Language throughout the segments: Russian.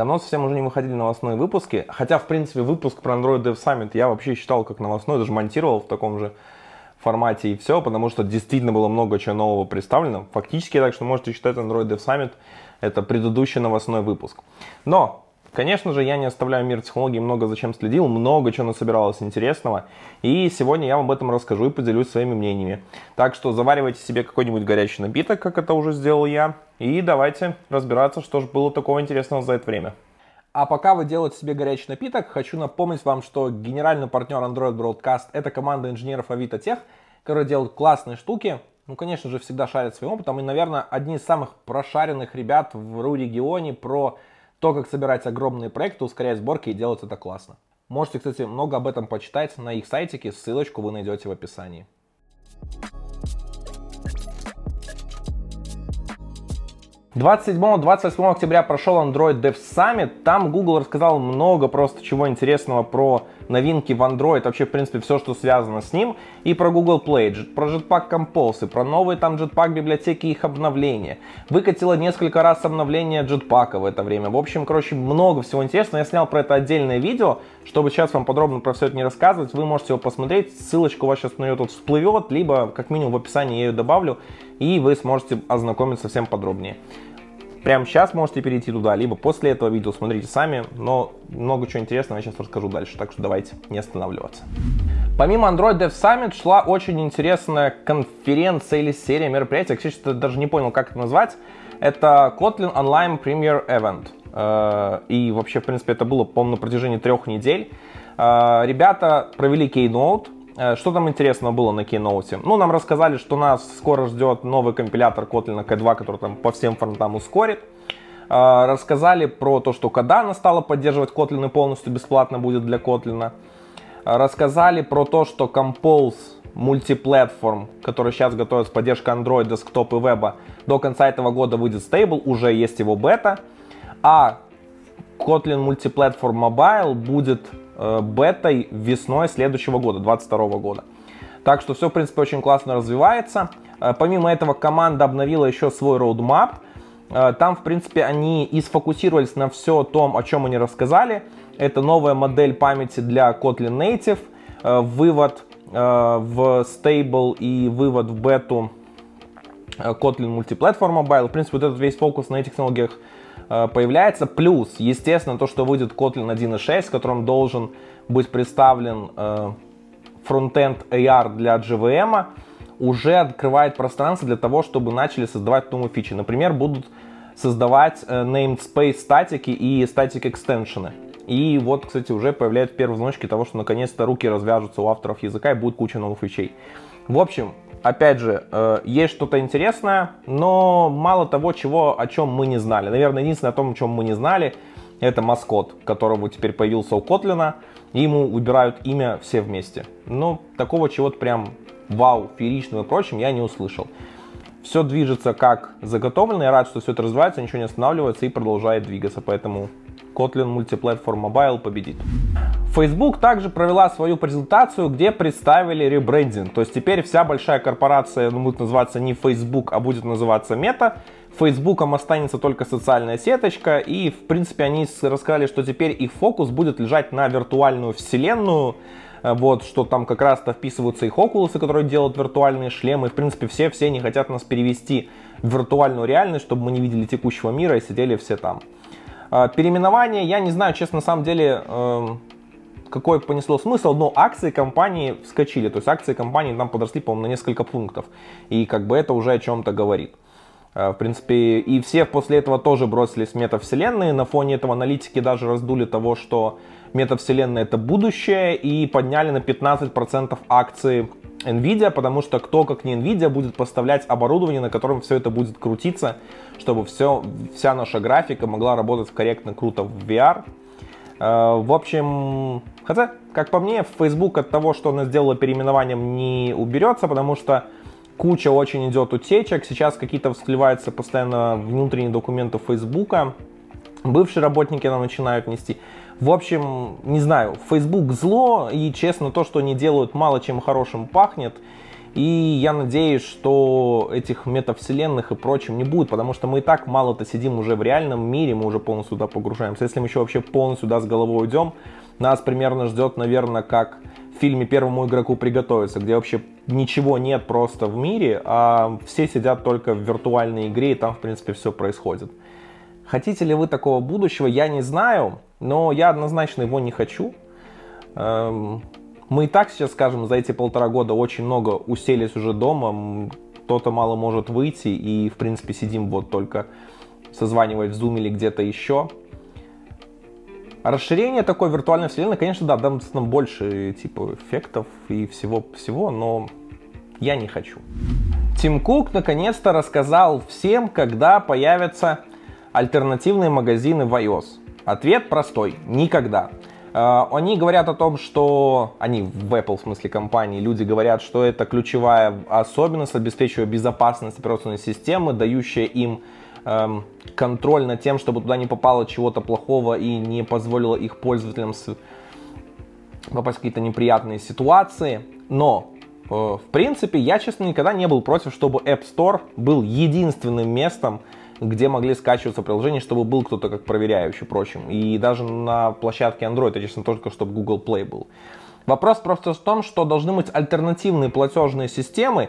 Давно совсем уже не выходили новостные выпуски, хотя, в принципе, выпуск про Android Dev Summit я вообще считал как новостной, даже монтировал в таком же формате и все, потому что действительно было много чего нового представлено. Фактически, так что можете считать Android Dev Summit это предыдущий новостной выпуск. Но Конечно же, я не оставляю мир технологий, много зачем следил, много чего насобиралось интересного. И сегодня я вам об этом расскажу и поделюсь своими мнениями. Так что заваривайте себе какой-нибудь горячий напиток, как это уже сделал я. И давайте разбираться, что же было такого интересного за это время. А пока вы делаете себе горячий напиток, хочу напомнить вам, что генеральный партнер Android Broadcast это команда инженеров Avito Tech, которые делают классные штуки. Ну, конечно же, всегда шарят своим опытом. И, наверное, одни из самых прошаренных ребят в РУ-регионе про то, как собирать огромные проекты, ускорять сборки и делать это классно. Можете, кстати, много об этом почитать на их сайтике, ссылочку вы найдете в описании. 27-28 октября прошел Android Dev Summit. Там Google рассказал много просто чего интересного про новинки в Android, вообще, в принципе, все, что связано с ним. И про Google Play, про Jetpack Compose, про новые там Jetpack библиотеки и их обновления. Выкатило несколько раз обновление Jetpack в это время. В общем, короче, много всего интересного. Я снял про это отдельное видео, чтобы сейчас вам подробно про все это не рассказывать. Вы можете его посмотреть. Ссылочка у вас сейчас на нее тут всплывет, либо как минимум в описании я ее добавлю, и вы сможете ознакомиться всем подробнее. Прямо сейчас можете перейти туда, либо после этого видео смотрите сами, но много чего интересного я сейчас расскажу дальше, так что давайте не останавливаться. Помимо Android Dev Summit шла очень интересная конференция или серия мероприятий, я, кстати, даже не понял, как это назвать. Это Kotlin Online Premier Event. Э, и вообще, в принципе, это было, по-моему, на протяжении трех недель. Э, ребята провели Keynote, что там интересного было на Keynote? Ну, нам рассказали, что нас скоро ждет новый компилятор Kotlin K2, который там по всем фронтам ускорит. Э, рассказали про то, что Cardano стала поддерживать Kotlin и полностью бесплатно будет для Kotlin. Э, рассказали про то, что Compose мультиплатформ, который сейчас готовит с поддержкой Android, Desktop и веба, до конца этого года выйдет стейбл, уже есть его бета. А Kotlin Multiplatform Mobile будет Э, бетой весной следующего года, 2022 года. Так что все, в принципе, очень классно развивается. Э, помимо этого, команда обновила еще свой roadmap. Э, там, в принципе, они и сфокусировались на все том, о чем они рассказали. Это новая модель памяти для Kotlin Native, вывод в stable и вывод в бету Kotlin Multiplatform Mobile. В принципе, вот этот весь фокус на этих технологиях Э, появляется. Плюс, естественно, то, что выйдет Kotlin 1.6, в котором должен быть представлен э, фронтенд AR для JVM, уже открывает пространство для того, чтобы начали создавать новые фичи. Например, будут создавать э, namespace статики и статик экстеншены. И вот, кстати, уже появляются первые звоночки того, что наконец-то руки развяжутся у авторов языка и будет куча новых вещей. В общем, опять же, э, есть что-то интересное, но мало того, чего, о чем мы не знали. Наверное, единственное о том, о чем мы не знали, это маскот, которого теперь появился у Котлина, и ему выбирают имя все вместе. Но такого чего-то прям вау, фееричного и прочим я не услышал. Все движется как заготовлено, я рад, что все это развивается, ничего не останавливается и продолжает двигаться, поэтому Kotlin Multiplatform Mobile победит. Facebook также провела свою презентацию, где представили ребрендинг. То есть теперь вся большая корпорация ну, будет называться не Facebook, а будет называться Meta. Фейсбуком останется только социальная сеточка, и в принципе они рассказали, что теперь их фокус будет лежать на виртуальную вселенную, э, вот, что там как раз-то вписываются их окулусы, которые делают виртуальные шлемы. В принципе, все, все не хотят нас перевести в виртуальную реальность, чтобы мы не видели текущего мира и сидели все там. А, переименование, я не знаю, честно, на самом деле, эм, какой понесло смысл, но акции компании вскочили. То есть акции компании там подросли, по-моему, на несколько пунктов. И как бы это уже о чем-то говорит. Э, в принципе, и все после этого тоже бросились в метавселенные. На фоне этого аналитики даже раздули того, что метавселенная это будущее и подняли на 15% акции Nvidia, потому что кто, как не Nvidia, будет поставлять оборудование, на котором все это будет крутиться, чтобы все, вся наша графика могла работать корректно, круто в VR. Э, в общем, хотя, как по мне, Facebook от того, что она сделала переименованием, не уберется, потому что куча очень идет утечек. Сейчас какие-то всплываются постоянно внутренние документы Фейсбука. Бывшие работники нам начинают нести. В общем, не знаю, Facebook зло, и честно, то, что они делают, мало чем хорошим пахнет. И я надеюсь, что этих метавселенных и прочим не будет, потому что мы и так мало-то сидим уже в реальном мире, мы уже полностью туда погружаемся. Если мы еще вообще полностью туда с головой уйдем, нас примерно ждет, наверное, как в фильме «Первому игроку приготовиться», где вообще ничего нет просто в мире, а все сидят только в виртуальной игре, и там, в принципе, все происходит. Хотите ли вы такого будущего, я не знаю, но я однозначно его не хочу. Эм, мы и так сейчас, скажем, за эти полтора года очень много уселись уже дома, кто-то мало может выйти, и, в принципе, сидим вот только созванивать в Zoom или где-то еще. Расширение такой виртуальной вселенной, конечно, да, даст нам больше типа эффектов и всего-всего, но я не хочу. Тим Кук наконец-то рассказал всем, когда появятся альтернативные магазины в iOS. Ответ простой – никогда. Э, они говорят о том, что они в Apple, в смысле компании, люди говорят, что это ключевая особенность, обеспечивая безопасность операционной системы, дающая им контроль над тем, чтобы туда не попало чего-то плохого и не позволило их пользователям попасть в какие-то неприятные ситуации. Но, э, в принципе, я, честно, никогда не был против, чтобы App Store был единственным местом, где могли скачиваться приложения, чтобы был кто-то как проверяющий, прочим. И даже на площадке Android, естественно, только чтобы Google Play был. Вопрос просто в том, что должны быть альтернативные платежные системы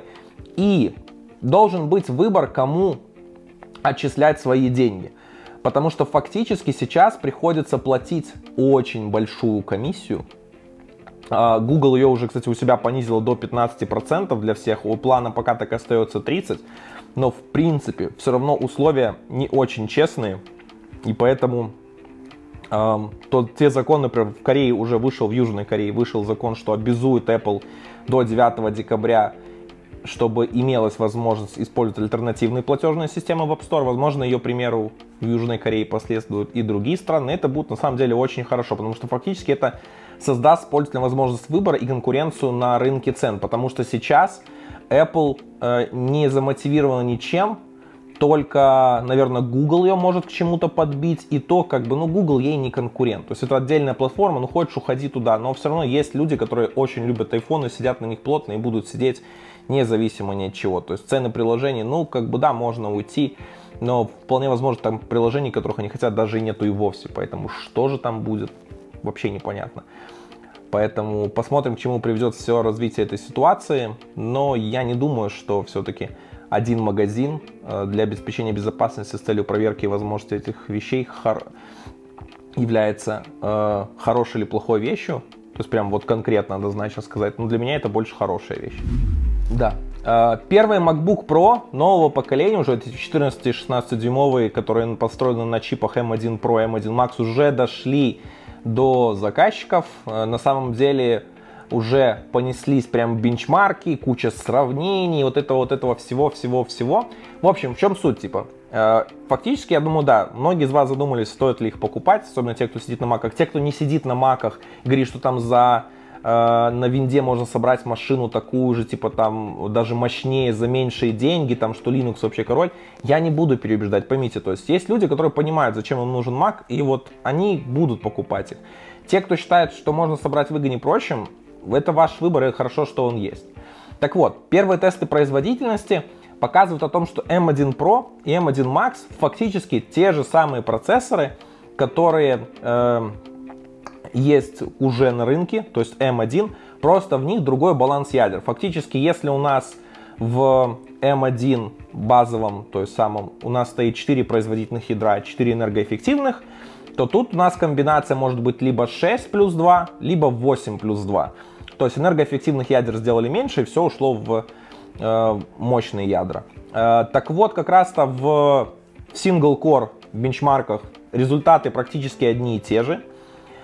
и должен быть выбор, кому отчислять свои деньги. Потому что фактически сейчас приходится платить очень большую комиссию. А, Google ее уже, кстати, у себя понизила до 15% для всех. У плана пока так остается 30% но в принципе все равно условия не очень честные, и поэтому э, то, те законы, например, в Корее уже вышел, в Южной Корее вышел закон, что обязует Apple до 9 декабря чтобы имелась возможность использовать альтернативные платежные системы в App Store. Возможно, ее примеру в Южной Корее последуют и другие страны. Это будет на самом деле очень хорошо, потому что фактически это создаст пользователям возможность выбора и конкуренцию на рынке цен. Потому что сейчас Apple э, не замотивирована ничем, только, наверное, Google ее может к чему-то подбить, и то, как бы, ну, Google ей не конкурент. То есть это отдельная платформа, ну, хочешь, уходи туда, но все равно есть люди, которые очень любят и сидят на них плотно и будут сидеть независимо ни от чего. То есть цены приложений, ну, как бы, да, можно уйти, но вполне возможно, там приложений, которых они хотят, даже и нету и вовсе, поэтому что же там будет, вообще непонятно. Поэтому посмотрим, к чему приведет все развитие этой ситуации. Но я не думаю, что все-таки один магазин э, для обеспечения безопасности с целью проверки возможности этих вещей хор... является э, хорошей или плохой вещью. То есть прям вот конкретно однозначно сказать. Но для меня это больше хорошая вещь. Да. Э, первый MacBook Pro нового поколения, уже 14-16 дюймовые, которые построены на чипах M1 Pro, M1 Max, уже дошли до заказчиков. Э, на самом деле уже понеслись прям бенчмарки, куча сравнений, вот этого, вот этого всего, всего, всего. В общем, в чем суть, типа? Э, фактически, я думаю, да, многие из вас задумались, стоит ли их покупать, особенно те, кто сидит на маках. Те, кто не сидит на маках, говорит, что там за на винде можно собрать машину такую же, типа там даже мощнее за меньшие деньги, там что Linux вообще король, я не буду переубеждать, поймите, то есть есть люди, которые понимают, зачем им нужен Mac, и вот они будут покупать их. Те, кто считает, что можно собрать выгоднее прочим, это ваш выбор, и хорошо, что он есть. Так вот, первые тесты производительности показывают о том, что M1 Pro и M1 Max фактически те же самые процессоры, которые э, есть уже на рынке, то есть M1, просто в них другой баланс ядер. Фактически, если у нас в M1 базовом, то есть самом, у нас стоит 4 производительных ядра, 4 энергоэффективных, то тут у нас комбинация может быть либо 6 плюс 2, либо 8 плюс 2. То есть энергоэффективных ядер сделали меньше, и все ушло в э, мощные ядра. Э, так вот, как раз-то в single core бенчмарках результаты практически одни и те же.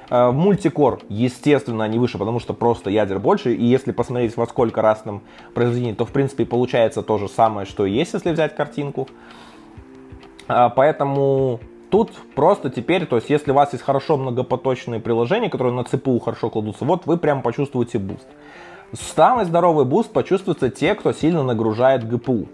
Э, multi-core, естественно, они выше, потому что просто ядер больше. И если посмотреть, во сколько раз нам произведение, то, в принципе, получается то же самое, что и есть, если взять картинку. Э, поэтому тут просто теперь, то есть если у вас есть хорошо многопоточные приложения, которые на ЦПУ хорошо кладутся, вот вы прям почувствуете boost. Самый здоровый boost почувствуется те, кто сильно нагружает ГПУ.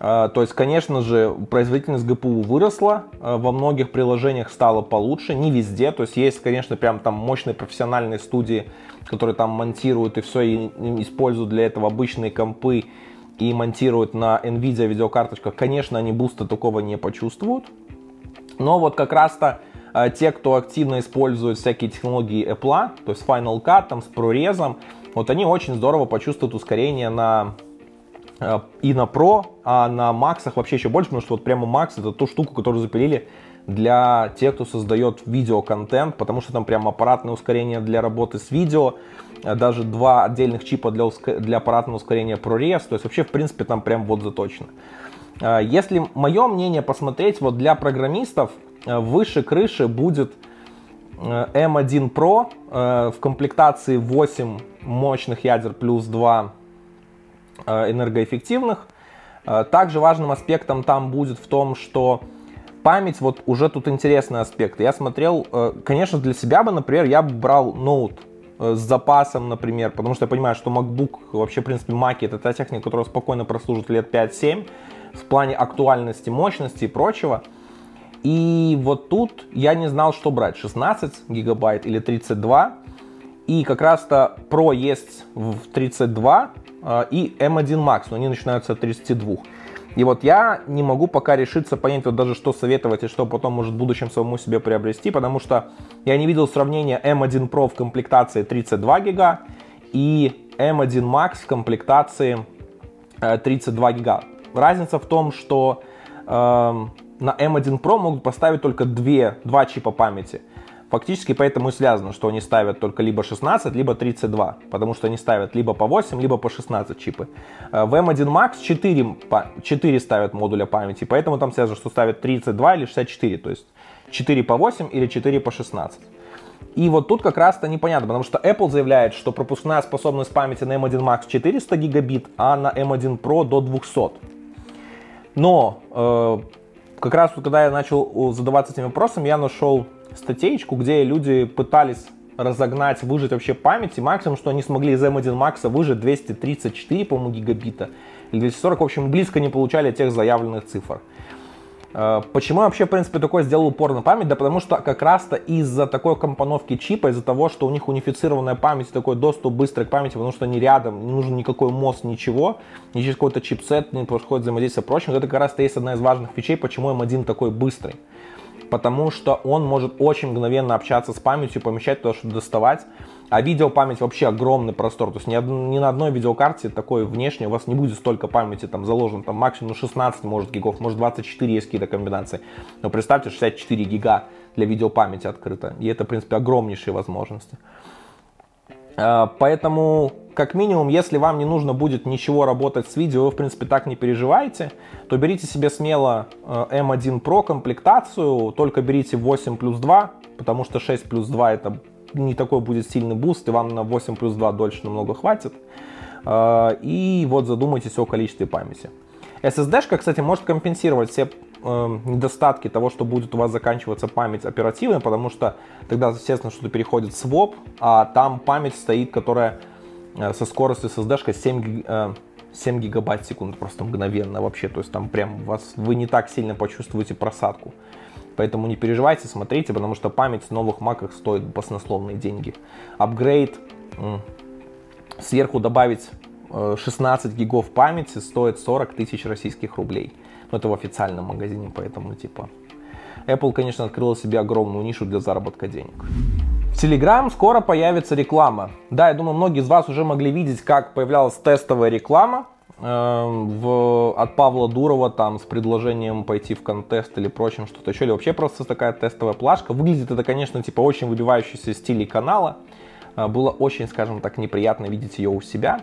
То есть, конечно же, производительность GPU выросла, во многих приложениях стало получше, не везде. То есть есть, конечно, прям там мощные профессиональные студии, которые там монтируют и все, и используют для этого обычные компы и монтируют на NVIDIA видеокарточках. Конечно, они буста такого не почувствуют. Но вот как раз-то те, кто активно использует всякие технологии Apple, то есть Final Cut там, с прорезом, вот они очень здорово почувствуют ускорение на и на Pro, а на Max вообще еще больше, потому что вот прямо Max это ту штуку, которую запилили для тех, кто создает видеоконтент, потому что там прям аппаратное ускорение для работы с видео, э, даже два отдельных чипа для, для аппаратного ускорения ProRes, то есть вообще в принципе там прям вот заточено. Э, если мое мнение посмотреть, вот для программистов выше крыши будет M1 Pro в комплектации 8 мощных ядер плюс 2 Э, энергоэффективных. Э, также важным аспектом там будет в том, что память, вот уже тут интересный аспект. Я смотрел, э, конечно, для себя бы, например, я бы брал ноут с запасом, например, потому что я понимаю, что MacBook, вообще, в принципе, Mac это та техника, которая спокойно прослужит лет 5-7 в плане актуальности, мощности и прочего. И вот тут я не знал, что брать, 16 гигабайт или 32. И как раз-то Pro есть в 32, а, и M1 Max, но они начинаются от 32. И вот я не могу пока решиться понять вот даже что советовать и что потом может в будущем самому себе приобрести, потому что я не видел сравнения M1 Pro в комплектации 32 гига и M1 Max в комплектации 32 э, гига. Разница в том, что э, на M1 Pro могут поставить только 2, 2 чипа памяти. Фактически поэтому и связано, что они ставят только либо 16, либо 32, потому что они ставят либо по 8, либо по 16 чипы. Э, в M1 Max 4, 4 ставят модуля памяти, поэтому там связано, что ставят 32 или 64, то есть 4 по 8 или 4 по 16. И вот тут как раз-то непонятно, потому что Apple заявляет, что пропускная способность памяти на M1 Max 400 гигабит, а на M1 Pro до 200. Но э, как раз когда я начал задаваться этим вопросом, я нашел статейку, где люди пытались разогнать, выжать вообще память, и максимум, что они смогли из M1 Max выжать 234, по-моему, гигабита, или 240, в общем, близко не получали тех заявленных цифр. Э, почему я вообще, в принципе, такой сделал упор на память? Да потому что как раз-то из-за такой компоновки чипа, из-за того, что у них унифицированная память, такой доступ быстрый к памяти, потому что они рядом, не нужен никакой мост, ничего, не через какой-то чипсет, не происходит взаимодействие прочим. Это как раз-то есть одна из важных вещей, почему M1 такой быстрый потому что он может очень мгновенно общаться с памятью, помещать то, что доставать. А видеопамять вообще огромный простор. То есть ни, ни на одной видеокарте такой внешней у вас не будет столько памяти там заложено. Там максимум 16 может гигов, может 24 есть какие-то комбинации. Но представьте, 64 гига для видеопамяти открыто. И это, в принципе, огромнейшие возможности. А, поэтому, как минимум, если вам не нужно будет ничего работать с видео, вы, в принципе, так не переживаете, то берите себе смело M1 э, Pro комплектацию, только берите 8 плюс 2, потому что 6 плюс 2 это не такой будет сильный буст, и вам на 8 плюс 2 дольше намного хватит. А, и вот задумайтесь о количестве памяти. SSD, кстати, может компенсировать все э, недостатки того, что будет у вас заканчиваться память оперативно, потому что тогда, естественно, что-то переходит в своп, а там память стоит, которая э, со скоростью SSD 7, э, 7 гигабайт в секунду, просто мгновенно вообще, то есть там прям вас, вы не так сильно почувствуете просадку. Поэтому не переживайте, смотрите, потому что память в новых маках стоит баснословные деньги. Апгрейд, сверху добавить 16 э, гигов памяти стоит 40 тысяч российских рублей. Но это в официальном магазине, поэтому типа... Apple, конечно, открыла себе огромную нишу для заработка денег. В Telegram скоро появится реклама. Да, я думаю, многие из вас уже могли видеть, как появлялась тестовая реклама э, в, от Павла Дурова там с предложением пойти в контест или прочим что-то еще, или вообще просто такая тестовая плашка. Выглядит это, конечно, типа очень выбивающийся стиль канала. Э, было очень, скажем так, неприятно видеть ее у себя.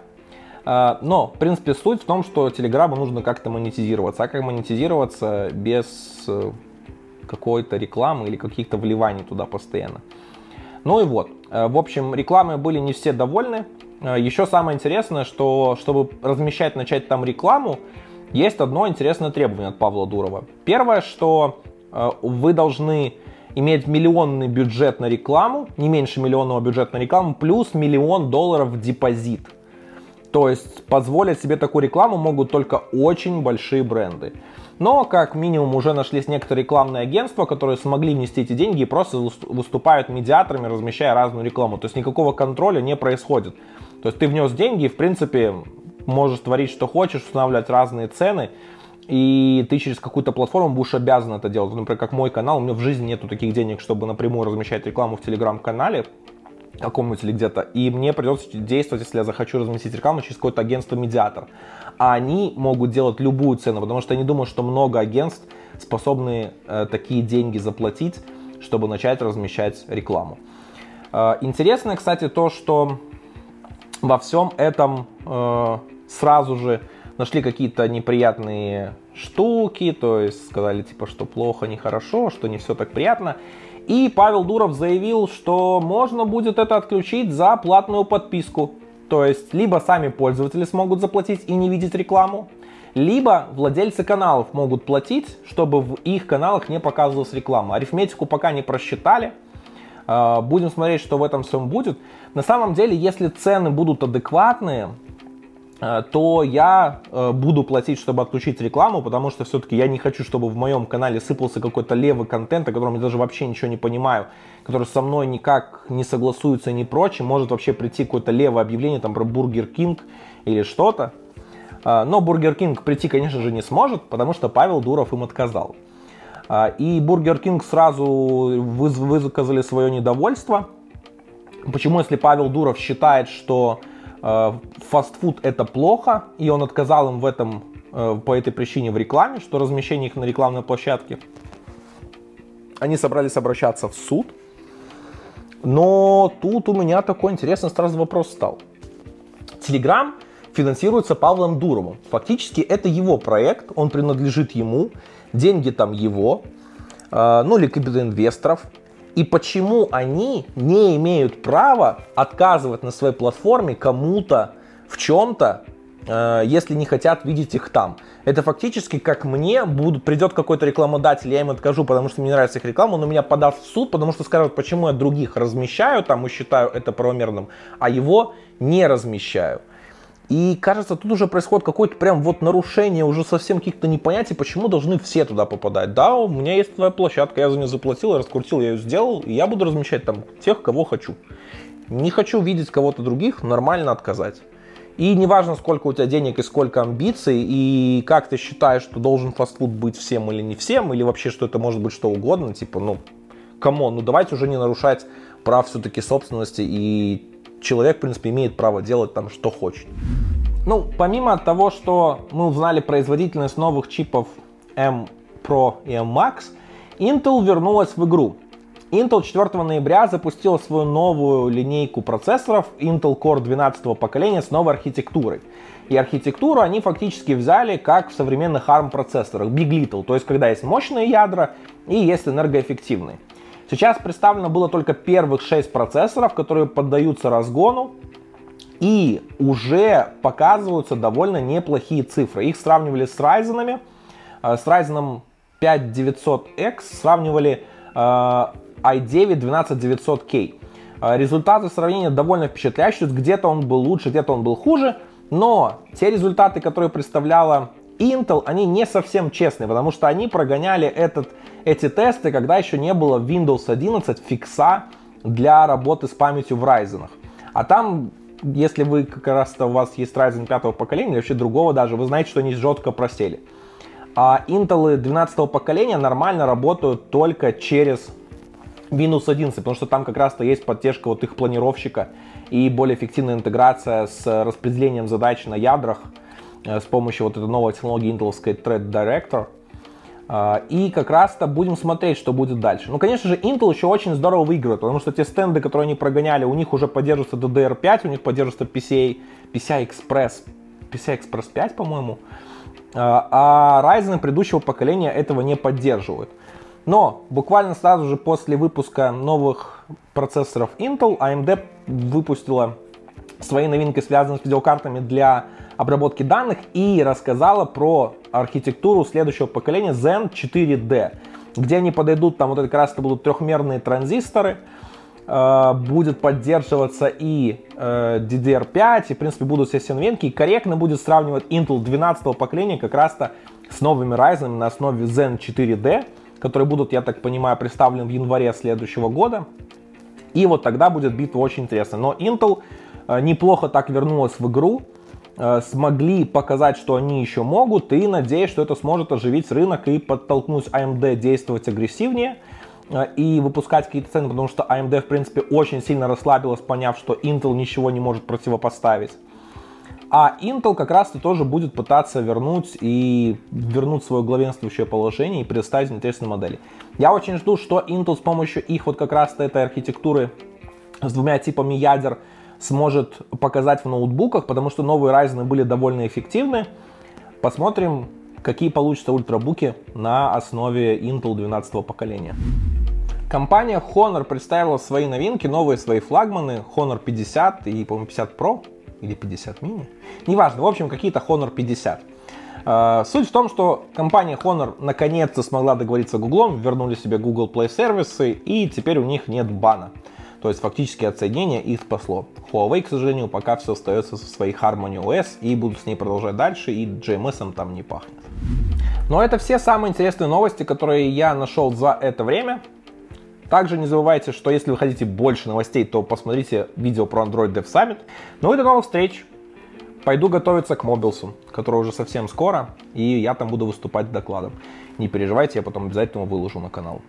А, но, в принципе, суть в том, что Телеграму нужно как-то монетизироваться. А как монетизироваться без э, какой-то рекламы или каких-то вливаний туда постоянно? Ну и вот. Э, в общем, рекламы были не все довольны. Э, Еще самое интересное, что чтобы размещать, начать там рекламу, есть одно интересное требование от Павла Дурова. Первое, что вы должны иметь миллионный бюджет на рекламу, не меньше миллионного бюджета на рекламу, плюс миллион долларов депозит. То есть позволить себе такую рекламу могут только очень большие бренды. Но, как минимум, уже нашлись некоторые рекламные агентства, которые смогли внести эти деньги и просто выступают медиаторами, размещая разную рекламу. То есть никакого контроля не происходит. То есть ты внес деньги и, в принципе, можешь творить, что хочешь, устанавливать разные цены, и ты через какую-то платформу будешь обязан это делать. Например, как мой канал, у меня в жизни нету таких денег, чтобы напрямую размещать рекламу в телеграм-канале каком-нибудь или где-то, и мне придется действовать, если я захочу разместить рекламу через какое-то агентство-медиатор. А они могут делать любую цену, потому что я не думаю, что много агентств способны э, такие деньги заплатить, чтобы начать размещать рекламу. Э, интересно, кстати, то, что во всем этом э, сразу же нашли какие-то неприятные штуки, то есть сказали типа, что плохо, нехорошо, что не все так приятно. И Павел Дуров заявил, что можно будет это отключить за платную подписку. То есть, либо сами пользователи смогут заплатить и не видеть рекламу, либо владельцы каналов могут платить, чтобы в их каналах не показывалась реклама. Арифметику пока не просчитали. А, будем смотреть, что в этом всем будет. На самом деле, если цены будут адекватные, то я э, буду платить, чтобы отключить рекламу, потому что все-таки я не хочу, чтобы в моем канале сыпался какой-то левый контент, о котором я даже вообще ничего не понимаю, который со мной никак не согласуется ни прочее. Может вообще прийти какое-то левое объявление там про Бургер Кинг или что-то. Э, но Бургер Кинг прийти, конечно же, не сможет, потому что Павел Дуров им отказал. И Бургер Кинг сразу высказали свое недовольство. Почему, если Павел Дуров считает, что Э, фастфуд это плохо, и он отказал им в этом э, по этой причине в рекламе, что размещение их на рекламной площадке. Они собрались обращаться в суд. Но тут у меня такой интересный сразу вопрос стал. Телеграм финансируется Павлом Дуровым. Фактически это его проект, он принадлежит ему, деньги там его, э, ну или капитал инвесторов и почему они не имеют права отказывать на своей платформе кому-то в чем-то, э, если не хотят видеть их там. Это фактически как мне будут, придет какой-то рекламодатель, я им откажу, потому что мне нравится их реклама, он у меня подаст в суд, потому что скажут, почему я других размещаю там и считаю это правомерным, а его не размещаю. И кажется, тут уже происходит какое-то прям вот нарушение уже совсем каких-то непонятий, почему должны все туда попадать. Да, у меня есть твоя площадка, я за нее заплатил, я раскрутил, я ее сделал, и я буду размещать там тех, кого хочу. Не хочу видеть кого-то других, нормально отказать. И неважно, сколько у тебя денег и сколько амбиций, и как ты считаешь, что должен фастфуд быть всем или не всем, или вообще, что это может быть что угодно, типа, ну, come on, ну давайте уже не нарушать прав все-таки собственности и человек, в принципе, имеет право делать там, что хочет. Ну, помимо того, что мы узнали производительность новых чипов M Pro и M Max, Intel вернулась в игру. Intel 4 ноября запустила свою новую линейку процессоров Intel Core 12 поколения с новой архитектурой. И архитектуру они фактически взяли как в современных ARM процессорах, Big Little, то есть когда есть мощные ядра и есть энергоэффективные. Сейчас представлено было только первых 6 процессоров, которые поддаются разгону, и уже показываются довольно неплохие цифры. Их сравнивали с Ryzen, э, с Ryzen 5900X, сравнивали э, i9 12900K. Э, результаты сравнения довольно впечатляющие, где-то он был лучше, где-то он был хуже, но те результаты, которые представляла Intel, они не совсем честные, потому что они прогоняли этот, эти тесты, когда еще не было Windows 11 фикса для работы с памятью в Ryzen. А там, если вы как раз у вас есть Ryzen 5 поколения, или вообще другого даже, вы знаете, что они жестко просели. А Intel 12 поколения нормально работают только через Windows 11, потому что там как раз-то есть поддержка вот их планировщика и более эффективная интеграция с распределением задач на ядрах, Э, с помощью вот этой новой технологии интеловской Thread Director. Э, и как раз-то будем смотреть, что будет дальше. Ну, конечно же, Intel еще очень здорово выигрывает, потому что те стенды, которые они прогоняли, у них уже поддерживается DDR5, у них поддерживается PCI, PCI Express, PCI Express 5, по-моему. Э, а Ryzen предыдущего поколения этого не поддерживают. Но буквально сразу же после выпуска новых процессоров Intel, AMD выпустила свои новинки, связанные с видеокартами для обработки данных и рассказала про архитектуру следующего поколения Zen 4D, где они подойдут, там вот это как раз это будут трехмерные транзисторы, э, будет поддерживаться и э, DDR5, и, в принципе, будут все новинки. И корректно будет сравнивать Intel 12 поколения как раз-то с новыми Ryzen на основе Zen 4D, которые будут, я так понимаю, представлены в январе следующего года. И вот тогда будет битва очень интересная. Но Intel э, неплохо так вернулась в игру, смогли показать, что они еще могут, и надеюсь, что это сможет оживить рынок и подтолкнуть AMD действовать агрессивнее э, и выпускать какие-то цены, потому что AMD, в принципе, очень сильно расслабилась, поняв, что Intel ничего не может противопоставить. А Intel как раз-то тоже будет пытаться вернуть и вернуть свое главенствующее положение и предоставить интересные модели. Я очень жду, что Intel с помощью их вот как раз-то этой архитектуры с двумя типами ядер сможет показать в ноутбуках, потому что новые Ryzen были довольно эффективны. Посмотрим, какие получатся ультрабуки на основе Intel 12 поколения. Компания Honor представила свои новинки, новые свои флагманы Honor 50 и, по-моему, 50 Pro или 50 mini. Неважно, в общем, какие-то Honor 50. А, суть в том, что компания Honor наконец-то смогла договориться с Google, вернули себе Google Play сервисы, и теперь у них нет бана. То есть фактически отсоединение их спасло. Huawei, к сожалению, пока все остается со своей Harmony OS и будут с ней продолжать дальше, и GMS там не пахнет. Но это все самые интересные новости, которые я нашел за это время. Также не забывайте, что если вы хотите больше новостей, то посмотрите видео про Android Dev Summit. Ну и до новых встреч! Пойду готовиться к Мобилсу, который уже совсем скоро, и я там буду выступать докладом. Не переживайте, я потом обязательно его выложу на канал.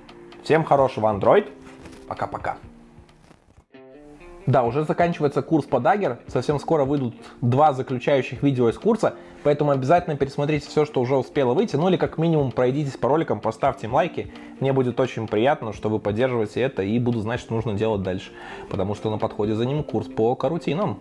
Всем хорошего Android, пока-пока. Да, уже заканчивается курс по Dagger. Совсем скоро выйдут два заключающих видео из курса, поэтому обязательно пересмотрите все, что уже успело выйти. Ну или как минимум пройдитесь по роликам, поставьте им лайки. Мне будет очень приятно, что вы поддерживаете это и буду знать, что нужно делать дальше. Потому что на подходе за ним курс по карутинам.